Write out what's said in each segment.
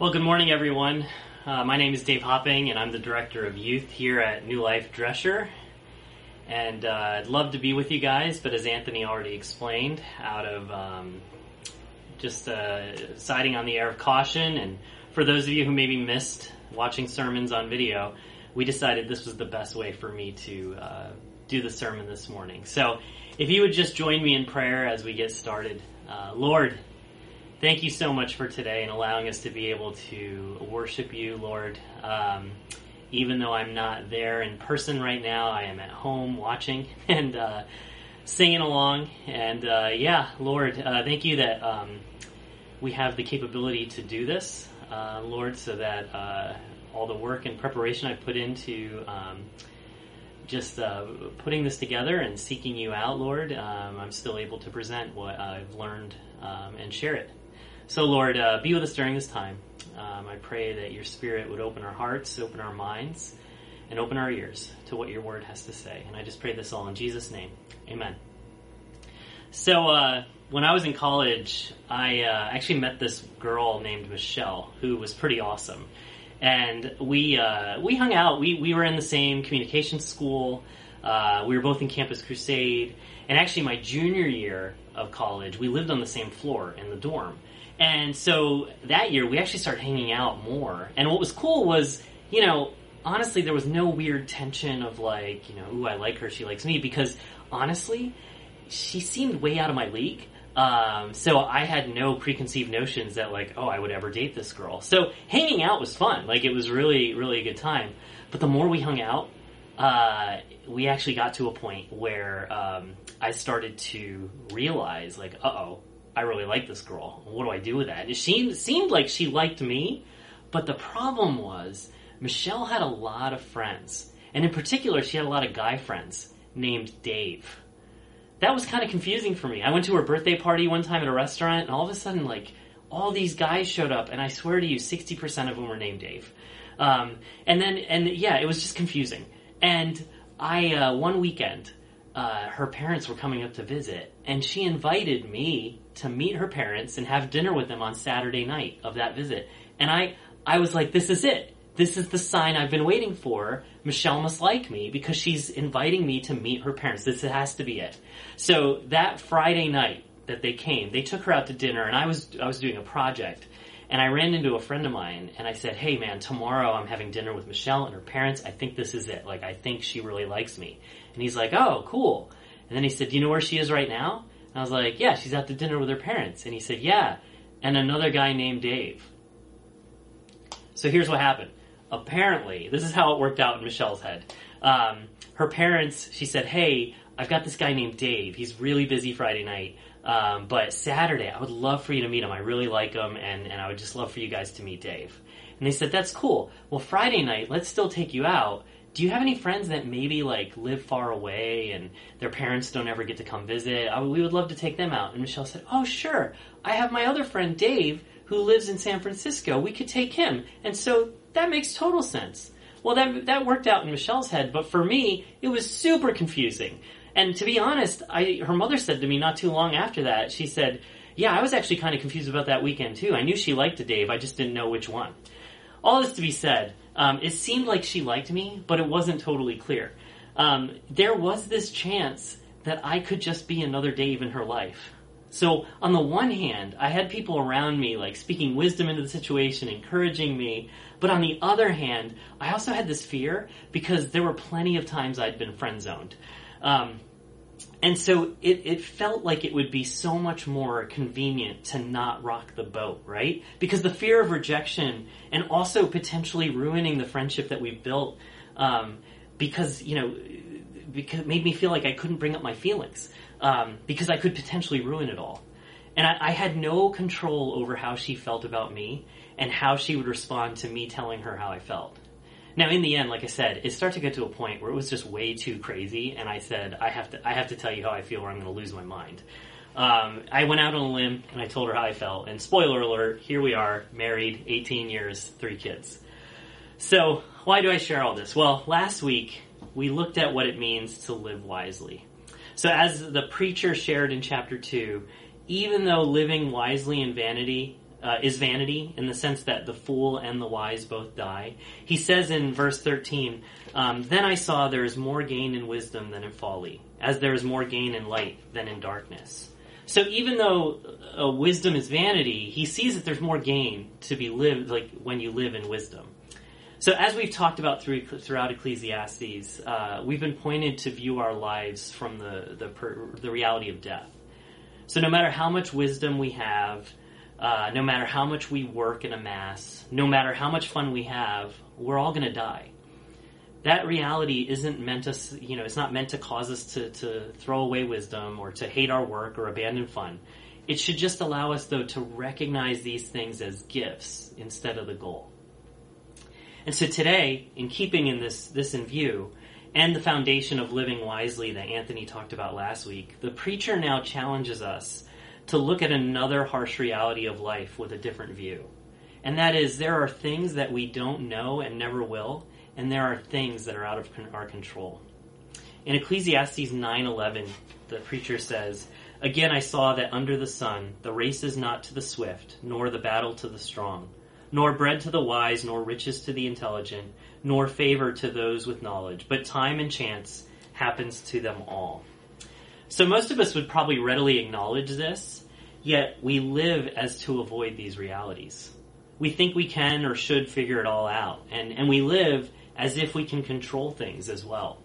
Well, good morning, everyone. Uh, my name is Dave Hopping, and I'm the director of youth here at New Life Dresher. And uh, I'd love to be with you guys, but as Anthony already explained, out of um, just uh, siding on the air of caution, and for those of you who maybe missed watching sermons on video, we decided this was the best way for me to uh, do the sermon this morning. So, if you would just join me in prayer as we get started. Uh, Lord, thank you so much for today and allowing us to be able to worship you, Lord. Um, even though I'm not there in person right now, I am at home watching and uh, singing along. And uh, yeah, Lord, uh, thank you that um, we have the capability to do this, uh, Lord, so that uh, all the work and preparation I put into. Um, just uh, putting this together and seeking you out, Lord, um, I'm still able to present what I've learned um, and share it. So, Lord, uh, be with us during this time. Um, I pray that your Spirit would open our hearts, open our minds, and open our ears to what your word has to say. And I just pray this all in Jesus' name. Amen. So, uh, when I was in college, I uh, actually met this girl named Michelle who was pretty awesome. And we uh, we hung out. We, we were in the same communication school. Uh, we were both in Campus Crusade. And actually, my junior year of college, we lived on the same floor in the dorm. And so that year, we actually started hanging out more. And what was cool was, you know, honestly, there was no weird tension of like, you know, ooh, I like her, she likes me, because honestly, she seemed way out of my league. Um, so I had no preconceived notions that like, oh, I would ever date this girl. So hanging out was fun. Like it was really, really a good time. But the more we hung out, uh, we actually got to a point where um, I started to realize, like, uh oh, I really like this girl. What do I do with that? It seemed, seemed like she liked me, but the problem was Michelle had a lot of friends. And in particular, she had a lot of guy friends named Dave. That was kind of confusing for me. I went to her birthday party one time at a restaurant, and all of a sudden, like, all these guys showed up, and I swear to you, 60% of them were named Dave. Um, and then, and yeah, it was just confusing. And I, uh, one weekend, uh, her parents were coming up to visit, and she invited me to meet her parents and have dinner with them on Saturday night of that visit. And I, I was like, this is it. This is the sign I've been waiting for. Michelle must like me because she's inviting me to meet her parents. This has to be it. So that Friday night that they came, they took her out to dinner, and I was I was doing a project, and I ran into a friend of mine, and I said, "Hey, man, tomorrow I'm having dinner with Michelle and her parents. I think this is it. Like, I think she really likes me." And he's like, "Oh, cool." And then he said, "Do you know where she is right now?" I was like, "Yeah, she's at the dinner with her parents." And he said, "Yeah, and another guy named Dave." So here's what happened. Apparently, this is how it worked out in Michelle's head. Um, her parents, she said, "Hey, I've got this guy named Dave. He's really busy Friday night." Um, but Saturday, I would love for you to meet him. I really like him, and, and I would just love for you guys to meet Dave. And they said, That's cool. Well, Friday night, let's still take you out. Do you have any friends that maybe like live far away and their parents don't ever get to come visit? I, we would love to take them out. And Michelle said, Oh, sure. I have my other friend Dave who lives in San Francisco. We could take him. And so that makes total sense. Well, that, that worked out in Michelle's head, but for me, it was super confusing. And to be honest, I, her mother said to me not too long after that, she said, Yeah, I was actually kind of confused about that weekend too. I knew she liked Dave, I just didn't know which one. All this to be said, um, it seemed like she liked me, but it wasn't totally clear. Um, there was this chance that I could just be another Dave in her life. So, on the one hand, I had people around me, like speaking wisdom into the situation, encouraging me. But on the other hand, I also had this fear because there were plenty of times I'd been friend zoned. Um, and so it, it felt like it would be so much more convenient to not rock the boat, right? Because the fear of rejection and also potentially ruining the friendship that we've built, um, because, you know, because made me feel like I couldn't bring up my feelings, um, because I could potentially ruin it all. And I, I had no control over how she felt about me and how she would respond to me telling her how I felt. Now, in the end, like I said, it started to get to a point where it was just way too crazy, and I said, I have to, I have to tell you how I feel, or I'm going to lose my mind. Um, I went out on a limb and I told her how I felt. And spoiler alert, here we are, married, 18 years, three kids. So, why do I share all this? Well, last week we looked at what it means to live wisely. So, as the preacher shared in chapter 2, even though living wisely in vanity uh, is vanity in the sense that the fool and the wise both die. He says in verse 13, um, Then I saw there is more gain in wisdom than in folly, as there is more gain in light than in darkness. So even though uh, wisdom is vanity, he sees that there's more gain to be lived, like when you live in wisdom. So as we've talked about through, throughout Ecclesiastes, uh, we've been pointed to view our lives from the, the, the reality of death. So no matter how much wisdom we have, uh, no matter how much we work and amass, no matter how much fun we have, we're all going to die. That reality isn't meant to, you know, it's not meant to cause us to, to throw away wisdom or to hate our work or abandon fun. It should just allow us, though, to recognize these things as gifts instead of the goal. And so today, in keeping in this, this in view, and the foundation of living wisely that Anthony talked about last week, the preacher now challenges us to look at another harsh reality of life with a different view. And that is, there are things that we don't know and never will, and there are things that are out of our control. In Ecclesiastes 9:11, the preacher says, "Again I saw that under the sun the race is not to the swift, nor the battle to the strong, nor bread to the wise, nor riches to the intelligent, nor favor to those with knowledge, but time and chance happens to them all." So most of us would probably readily acknowledge this, yet we live as to avoid these realities. We think we can or should figure it all out, and, and we live as if we can control things as well.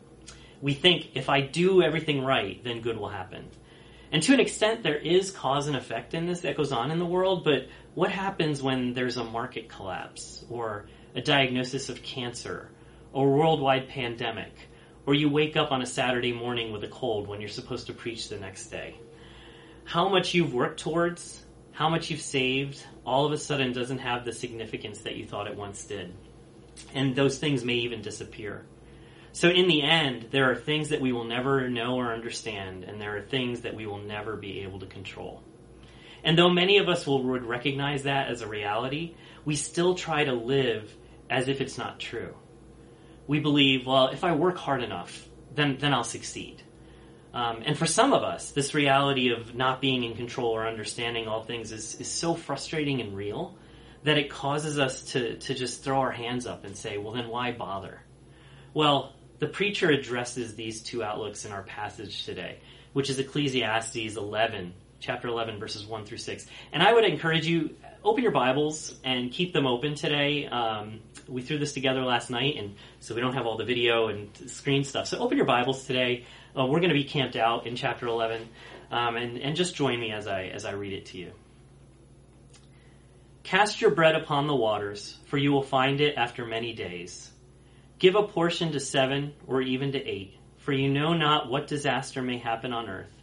We think if I do everything right, then good will happen. And to an extent, there is cause and effect in this that goes on in the world, but what happens when there's a market collapse, or a diagnosis of cancer, or a worldwide pandemic? Or you wake up on a Saturday morning with a cold when you're supposed to preach the next day. How much you've worked towards, how much you've saved, all of a sudden doesn't have the significance that you thought it once did. And those things may even disappear. So in the end, there are things that we will never know or understand, and there are things that we will never be able to control. And though many of us will, would recognize that as a reality, we still try to live as if it's not true we believe, well, if I work hard enough, then, then I'll succeed. Um, and for some of us, this reality of not being in control or understanding all things is, is so frustrating and real that it causes us to, to just throw our hands up and say, well, then why bother? Well, the preacher addresses these two outlooks in our passage today, which is Ecclesiastes 11, chapter 11, verses 1 through 6. And I would encourage you, open your Bibles and keep them open today. Um, we threw this together last night, and so we don't have all the video and screen stuff. So open your Bibles today. Uh, we're going to be camped out in chapter 11, um, and, and just join me as I, as I read it to you. Cast your bread upon the waters, for you will find it after many days. Give a portion to seven or even to eight, for you know not what disaster may happen on earth.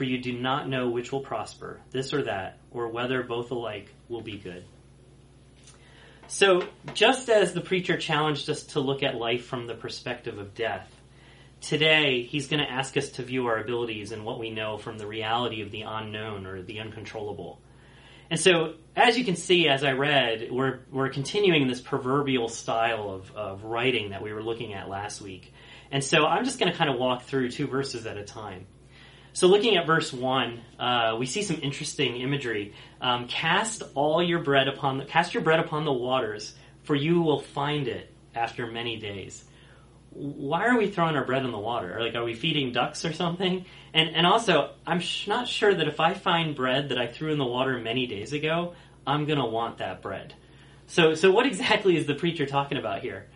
for you do not know which will prosper, this or that, or whether both alike will be good. So, just as the preacher challenged us to look at life from the perspective of death, today he's going to ask us to view our abilities and what we know from the reality of the unknown or the uncontrollable. And so, as you can see, as I read, we're, we're continuing this proverbial style of, of writing that we were looking at last week. And so, I'm just going to kind of walk through two verses at a time. So, looking at verse one, uh, we see some interesting imagery. Um, cast all your bread upon the, cast your bread upon the waters, for you will find it after many days. Why are we throwing our bread in the water? Like, are we feeding ducks or something? And and also, I'm sh- not sure that if I find bread that I threw in the water many days ago, I'm gonna want that bread. So so what exactly is the preacher talking about here?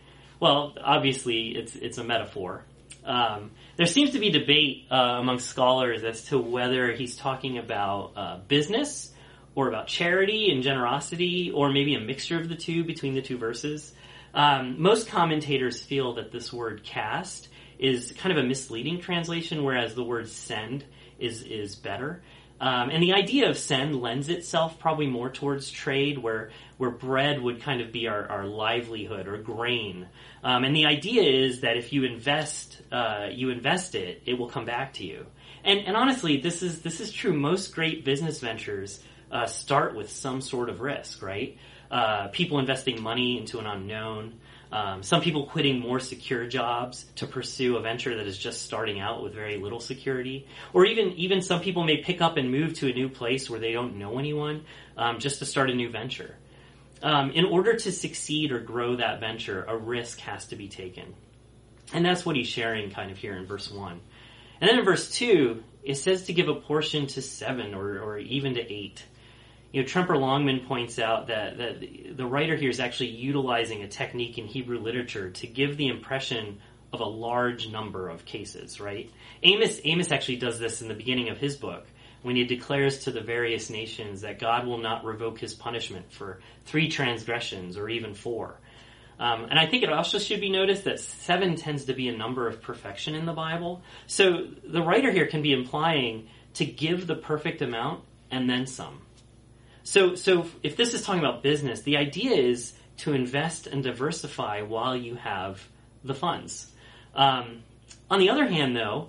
Well, obviously, it's it's a metaphor. Um, there seems to be debate uh, among scholars as to whether he's talking about uh, business or about charity and generosity, or maybe a mixture of the two between the two verses. Um, most commentators feel that this word cast is kind of a misleading translation, whereas the word send is is better. Um, and the idea of send lends itself probably more towards trade, where where bread would kind of be our, our livelihood or grain. Um, and the idea is that if you invest, uh, you invest it, it will come back to you. And, and honestly, this is this is true. Most great business ventures uh, start with some sort of risk, right? Uh, people investing money into an unknown. Um, some people quitting more secure jobs to pursue a venture that is just starting out with very little security, or even even some people may pick up and move to a new place where they don't know anyone um, just to start a new venture. Um, in order to succeed or grow that venture, a risk has to be taken, and that's what he's sharing kind of here in verse one. And then in verse two, it says to give a portion to seven or, or even to eight you know, Tremper Longman points out that, that the writer here is actually utilizing a technique in Hebrew literature to give the impression of a large number of cases, right? Amos, Amos actually does this in the beginning of his book when he declares to the various nations that God will not revoke his punishment for three transgressions or even four. Um, and I think it also should be noticed that seven tends to be a number of perfection in the Bible. So the writer here can be implying to give the perfect amount and then some. So, so if this is talking about business, the idea is to invest and diversify while you have the funds. Um, on the other hand, though,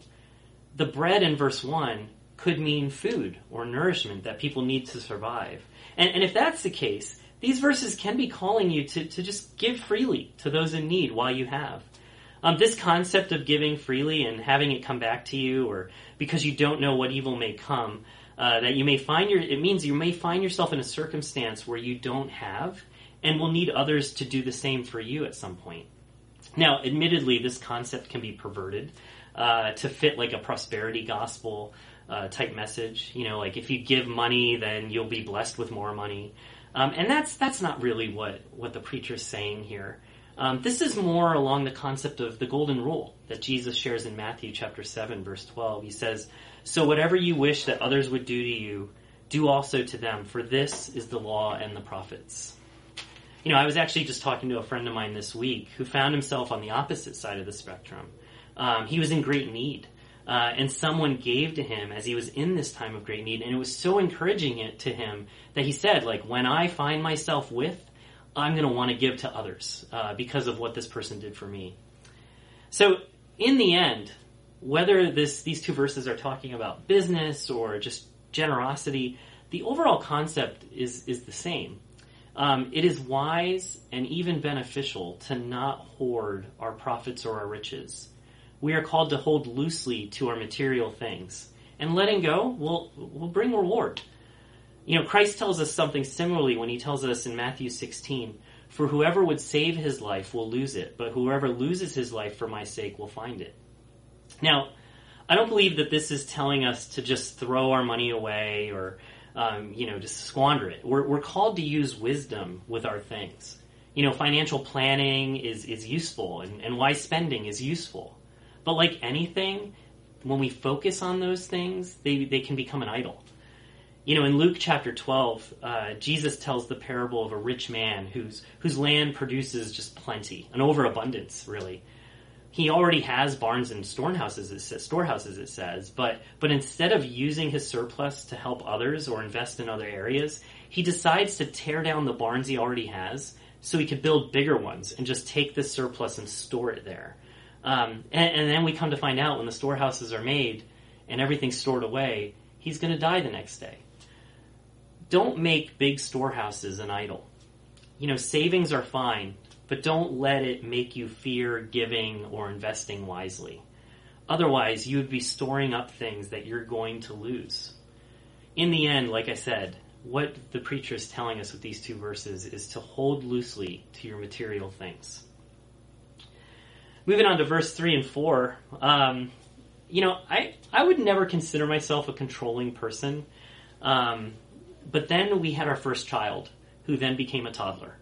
the bread in verse 1 could mean food or nourishment that people need to survive. And, and if that's the case, these verses can be calling you to, to just give freely to those in need while you have. Um, this concept of giving freely and having it come back to you, or because you don't know what evil may come, uh, that you may find your it means you may find yourself in a circumstance where you don't have and will need others to do the same for you at some point. Now admittedly this concept can be perverted uh, to fit like a prosperity gospel uh, type message. You know like if you give money then you'll be blessed with more money. Um, and that's that's not really what what the preacher's saying here um, this is more along the concept of the golden rule that jesus shares in matthew chapter 7 verse 12 he says so whatever you wish that others would do to you, do also to them, for this is the law and the prophets. You know, I was actually just talking to a friend of mine this week who found himself on the opposite side of the spectrum. Um, he was in great need. Uh, and someone gave to him as he was in this time of great need, and it was so encouraging it to him that he said, like, when I find myself with, I'm going to want to give to others uh, because of what this person did for me. So, in the end, whether this these two verses are talking about business or just generosity, the overall concept is is the same. Um, it is wise and even beneficial to not hoard our profits or our riches. We are called to hold loosely to our material things, and letting go will will bring reward. You know, Christ tells us something similarly when he tells us in Matthew 16, "For whoever would save his life will lose it, but whoever loses his life for my sake will find it." Now, I don't believe that this is telling us to just throw our money away or, um, you know, just squander it. We're, we're called to use wisdom with our things. You know, financial planning is, is useful and, and wise spending is useful. But like anything, when we focus on those things, they, they can become an idol. You know, in Luke chapter 12, uh, Jesus tells the parable of a rich man whose, whose land produces just plenty, an overabundance, really. He already has barns and storehouses it says, storehouses it says but but instead of using his surplus to help others or invest in other areas he decides to tear down the barns he already has so he could build bigger ones and just take this surplus and store it there. Um, and, and then we come to find out when the storehouses are made and everything's stored away he's going to die the next day don't make big storehouses an idol you know savings are fine but don't let it make you fear giving or investing wisely. Otherwise, you would be storing up things that you're going to lose. In the end, like I said, what the preacher is telling us with these two verses is to hold loosely to your material things. Moving on to verse 3 and 4, um, you know, I, I would never consider myself a controlling person. Um, but then we had our first child, who then became a toddler.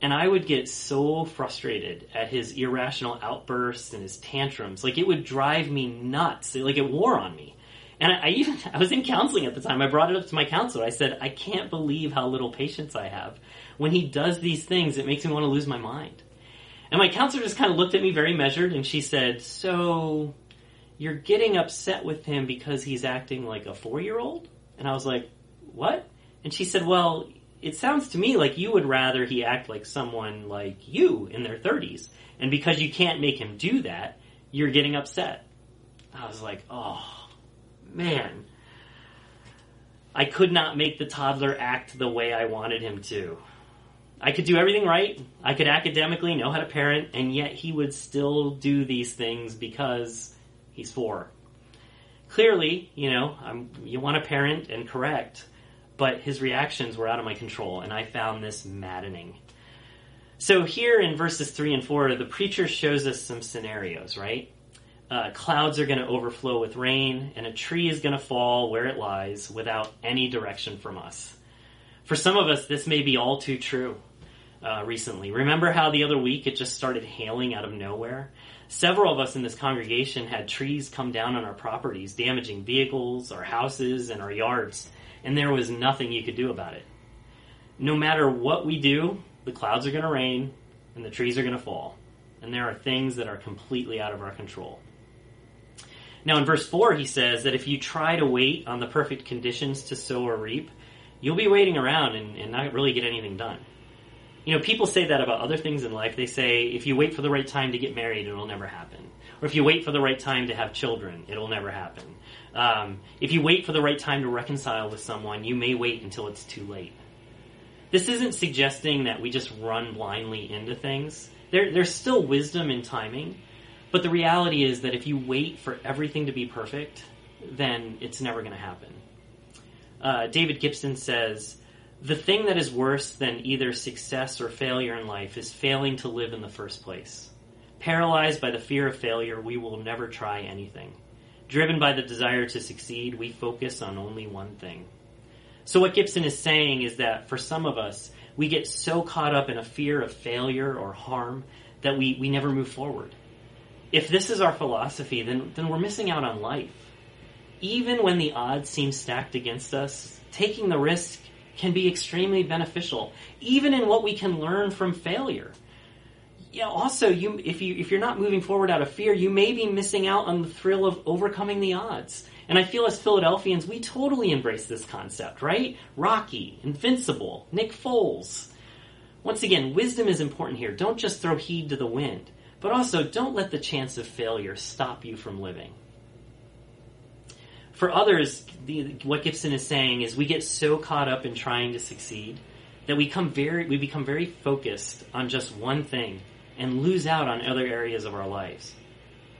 And I would get so frustrated at his irrational outbursts and his tantrums. Like it would drive me nuts. Like it wore on me. And I, I, even I was in counseling at the time. I brought it up to my counselor. I said, I can't believe how little patience I have. When he does these things, it makes me want to lose my mind. And my counselor just kind of looked at me very measured and she said, So you're getting upset with him because he's acting like a four year old? And I was like, What? And she said, Well, it sounds to me like you would rather he act like someone like you in their 30s. And because you can't make him do that, you're getting upset. I was like, Oh, man. I could not make the toddler act the way I wanted him to. I could do everything right. I could academically know how to parent, and yet he would still do these things because he's four. Clearly, you know, I'm, you want to parent and correct, but his reactions were out of my control, and I found this maddening. So here in verses 3 and 4, the preacher shows us some scenarios, right? Uh, clouds are going to overflow with rain, and a tree is going to fall where it lies without any direction from us. For some of us, this may be all too true uh, recently. Remember how the other week it just started hailing out of nowhere? Several of us in this congregation had trees come down on our properties, damaging vehicles, our houses, and our yards, and there was nothing you could do about it. No matter what we do, the clouds are going to rain and the trees are going to fall, and there are things that are completely out of our control. Now, in verse 4, he says that if you try to wait on the perfect conditions to sow or reap, you'll be waiting around and, and not really get anything done. You know, people say that about other things in life. They say if you wait for the right time to get married, it'll never happen. Or if you wait for the right time to have children, it'll never happen. Um, if you wait for the right time to reconcile with someone, you may wait until it's too late. This isn't suggesting that we just run blindly into things. There, there's still wisdom in timing, but the reality is that if you wait for everything to be perfect, then it's never going to happen. Uh, David Gibson says, the thing that is worse than either success or failure in life is failing to live in the first place. Paralyzed by the fear of failure, we will never try anything. Driven by the desire to succeed, we focus on only one thing. So what Gibson is saying is that for some of us, we get so caught up in a fear of failure or harm that we, we never move forward. If this is our philosophy, then, then we're missing out on life. Even when the odds seem stacked against us, taking the risk can be extremely beneficial, even in what we can learn from failure. Yeah, also, you, if, you, if you're not moving forward out of fear, you may be missing out on the thrill of overcoming the odds. And I feel as Philadelphians, we totally embrace this concept, right? Rocky, Invincible, Nick Foles. Once again, wisdom is important here. Don't just throw heed to the wind, but also don't let the chance of failure stop you from living for others, the, what Gibson is saying is we get so caught up in trying to succeed that we come very we become very focused on just one thing and lose out on other areas of our lives.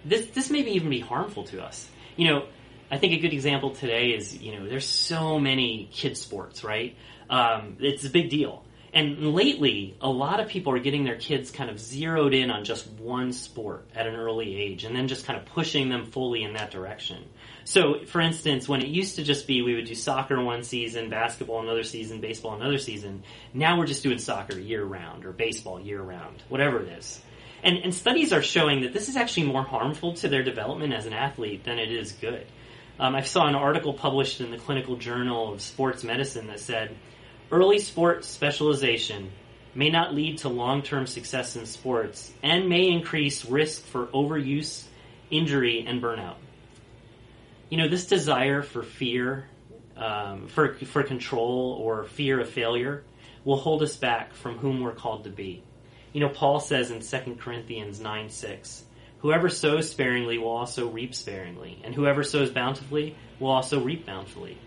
This this may even be harmful to us. You know, I think a good example today is you know there's so many kids sports, right? Um, it's a big deal. And lately, a lot of people are getting their kids kind of zeroed in on just one sport at an early age and then just kind of pushing them fully in that direction. So, for instance, when it used to just be we would do soccer one season, basketball another season, baseball another season, now we're just doing soccer year round or baseball year round, whatever it is. And, and studies are showing that this is actually more harmful to their development as an athlete than it is good. Um, I saw an article published in the Clinical Journal of Sports Medicine that said early sports specialization may not lead to long term success in sports and may increase risk for overuse, injury, and burnout you know, this desire for fear, um, for, for control or fear of failure will hold us back from whom we're called to be. You know, Paul says in 2 Corinthians 9 6, Whoever sows sparingly will also reap sparingly, and whoever sows bountifully will also reap bountifully.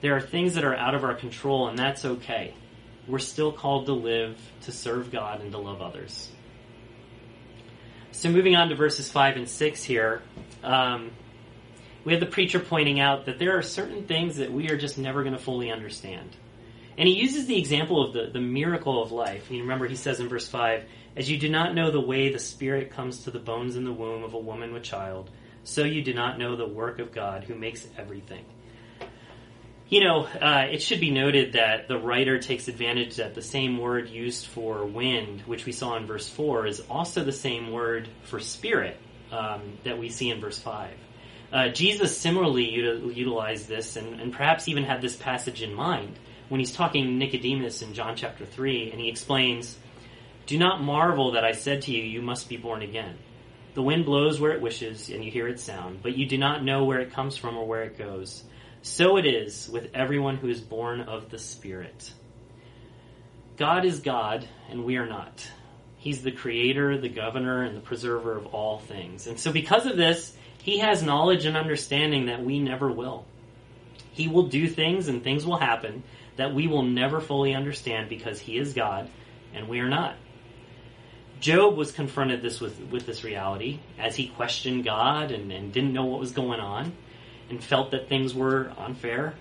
There are things that are out of our control, and that's okay. We're still called to live, to serve God, and to love others. So, moving on to verses 5 and 6 here. Um, we have the preacher pointing out that there are certain things that we are just never going to fully understand. And he uses the example of the, the miracle of life. You remember he says in verse 5, As you do not know the way the Spirit comes to the bones in the womb of a woman with child, so you do not know the work of God who makes everything. You know, uh, it should be noted that the writer takes advantage that the same word used for wind, which we saw in verse 4, is also the same word for spirit um, that we see in verse 5. Uh, Jesus similarly util- utilized this and, and perhaps even had this passage in mind when he's talking Nicodemus in John chapter 3, and he explains, Do not marvel that I said to you, you must be born again. The wind blows where it wishes, and you hear its sound, but you do not know where it comes from or where it goes. So it is with everyone who is born of the Spirit. God is God, and we are not. He's the creator, the governor, and the preserver of all things. And so, because of this, He has knowledge and understanding that we never will. He will do things, and things will happen that we will never fully understand because He is God, and we are not. Job was confronted this with, with this reality as he questioned God and, and didn't know what was going on and felt that things were unfair.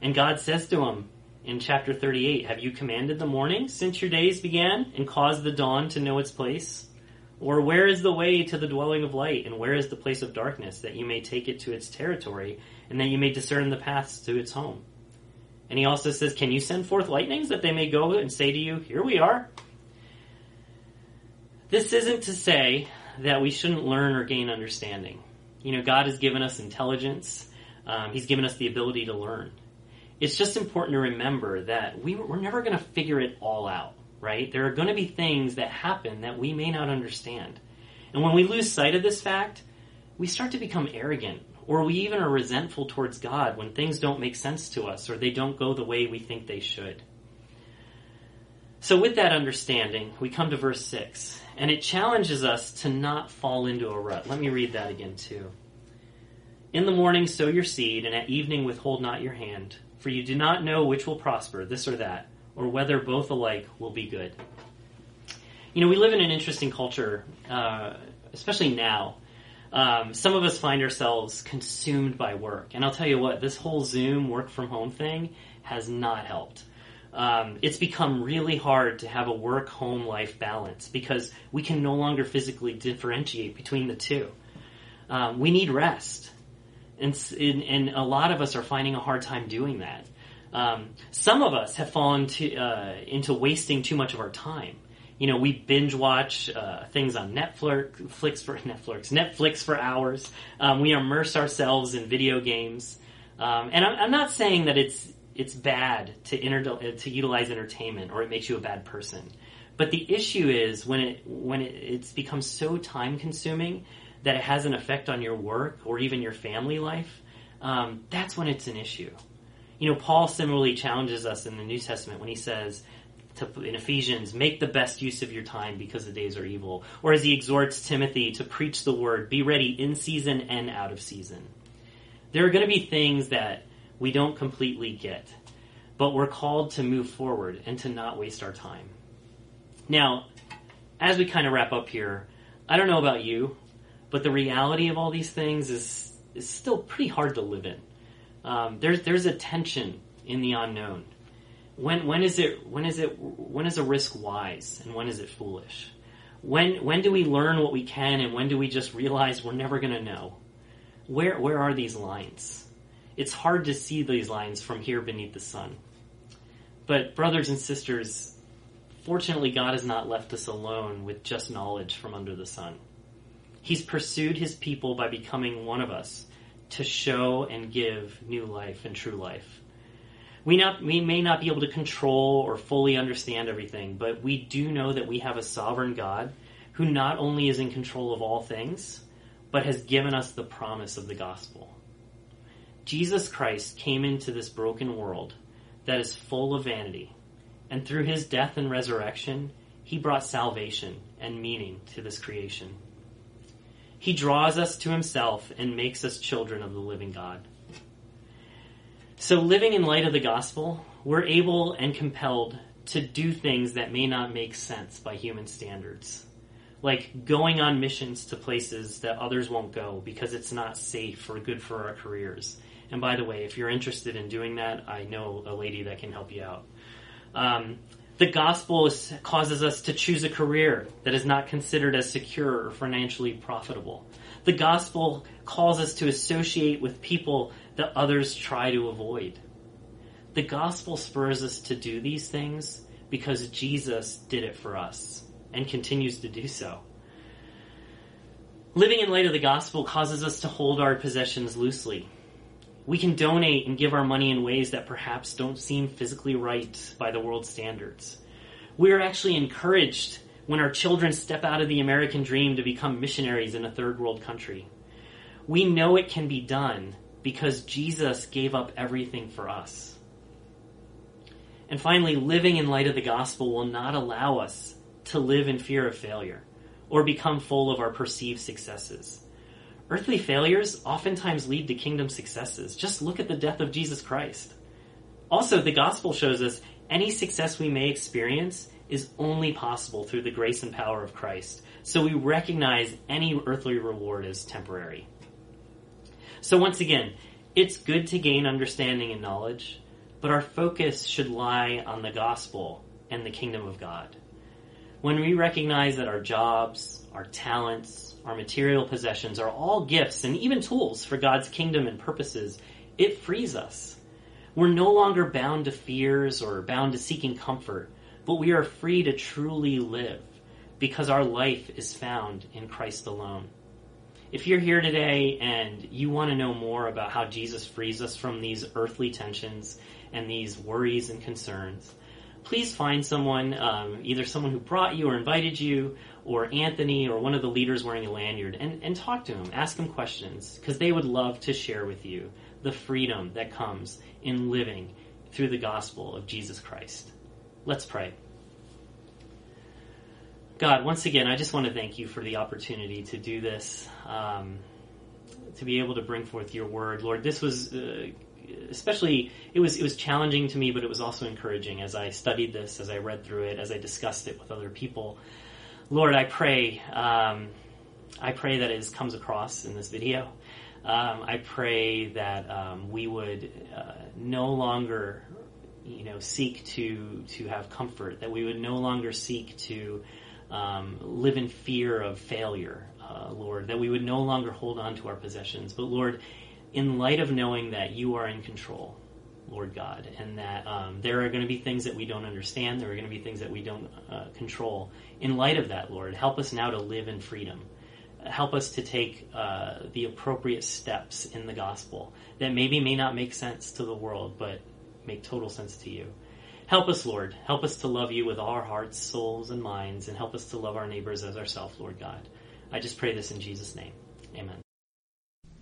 And God says to him in chapter 38, Have you commanded the morning since your days began and caused the dawn to know its place? Or where is the way to the dwelling of light and where is the place of darkness that you may take it to its territory and that you may discern the paths to its home? And he also says, Can you send forth lightnings that they may go and say to you, Here we are? This isn't to say that we shouldn't learn or gain understanding. You know, God has given us intelligence. Um, he's given us the ability to learn. It's just important to remember that we, we're never going to figure it all out, right? There are going to be things that happen that we may not understand. And when we lose sight of this fact, we start to become arrogant, or we even are resentful towards God when things don't make sense to us or they don't go the way we think they should. So, with that understanding, we come to verse 6, and it challenges us to not fall into a rut. Let me read that again, too. In the morning sow your seed, and at evening withhold not your hand, for you do not know which will prosper, this or that, or whether both alike will be good. You know, we live in an interesting culture, uh, especially now. Um, some of us find ourselves consumed by work. And I'll tell you what, this whole Zoom work from home thing has not helped um, it's become really hard to have a work home life balance because we can no longer physically differentiate between the two. Um, we need rest. And, and, a lot of us are finding a hard time doing that. Um, some of us have fallen to, uh, into wasting too much of our time. You know, we binge watch uh, things on Netflix, for Netflix, Netflix for hours. Um, we immerse ourselves in video games. Um, and I'm, I'm not saying that it's it's bad to inter- to utilize entertainment or it makes you a bad person. But the issue is when it when it, it's become so time consuming that it has an effect on your work or even your family life. Um, that's when it's an issue. You know, Paul similarly challenges us in the New Testament when he says to, in Ephesians, make the best use of your time because the days are evil. Or as he exhorts Timothy to preach the word, be ready in season and out of season. There are going to be things that we don't completely get. But we're called to move forward and to not waste our time. Now, as we kind of wrap up here, I don't know about you, but the reality of all these things is, is still pretty hard to live in. Um, there's there's a tension in the unknown. When when is it when is it when is a risk wise and when is it foolish? When when do we learn what we can and when do we just realize we're never going to know? Where where are these lines? it's hard to see these lines from here beneath the sun. But, brothers and sisters, fortunately, God has not left us alone with just knowledge from under the sun. He's pursued his people by becoming one of us to show and give new life and true life. We, not, we may not be able to control or fully understand everything, but we do know that we have a sovereign God who not only is in control of all things, but has given us the promise of the gospel. Jesus Christ came into this broken world that is full of vanity, and through his death and resurrection, he brought salvation and meaning to this creation. He draws us to himself and makes us children of the living God. So, living in light of the gospel, we're able and compelled to do things that may not make sense by human standards. Like going on missions to places that others won't go because it's not safe or good for our careers and by the way, if you're interested in doing that, I know a lady that can help you out. Um, the gospel is, causes us to choose a career that is not considered as secure or financially profitable. The gospel calls us to associate with people that others try to avoid. The gospel spurs us to do these things because Jesus did it for us and continues to do so. Living in light of the gospel causes us to hold our possessions loosely we can donate and give our money in ways that perhaps don't seem physically right by the world's standards. We are actually encouraged when our children step out of the American dream to become missionaries in a third world country. We know it can be done because Jesus gave up everything for us. And finally, living in light of the gospel will not allow us to live in fear of failure or become full of our perceived successes. Earthly failures oftentimes lead to kingdom successes. Just look at the death of Jesus Christ. Also, the gospel shows us any success we may experience is only possible through the grace and power of Christ. So we recognize any earthly reward as temporary. So once again, it's good to gain understanding and knowledge, but our focus should lie on the gospel and the kingdom of God. When we recognize that our jobs, our talents, our material possessions are all gifts and even tools for God's kingdom and purposes, it frees us. We're no longer bound to fears or bound to seeking comfort, but we are free to truly live because our life is found in Christ alone. If you're here today and you want to know more about how Jesus frees us from these earthly tensions and these worries and concerns, please find someone, um, either someone who brought you or invited you, or Anthony or one of the leaders wearing a lanyard, and, and talk to them. Ask them questions, because they would love to share with you the freedom that comes in living through the gospel of Jesus Christ. Let's pray. God, once again, I just want to thank you for the opportunity to do this, um, to be able to bring forth your word. Lord, this was. Uh, especially it was it was challenging to me, but it was also encouraging as I studied this, as I read through it, as I discussed it with other people. Lord, I pray, um, I pray that it comes across in this video. Um, I pray that um, we would uh, no longer, you know, seek to to have comfort. That we would no longer seek to um, live in fear of failure, uh, Lord. That we would no longer hold on to our possessions, but Lord, in light of knowing that you are in control, Lord God, and that um, there are going to be things that we don't understand, there are going to be things that we don't uh, control. In light of that, Lord, help us now to live in freedom. Help us to take uh, the appropriate steps in the gospel that maybe may not make sense to the world, but make total sense to you. Help us, Lord. Help us to love you with all our hearts, souls, and minds, and help us to love our neighbors as ourselves, Lord God. I just pray this in Jesus' name. Amen.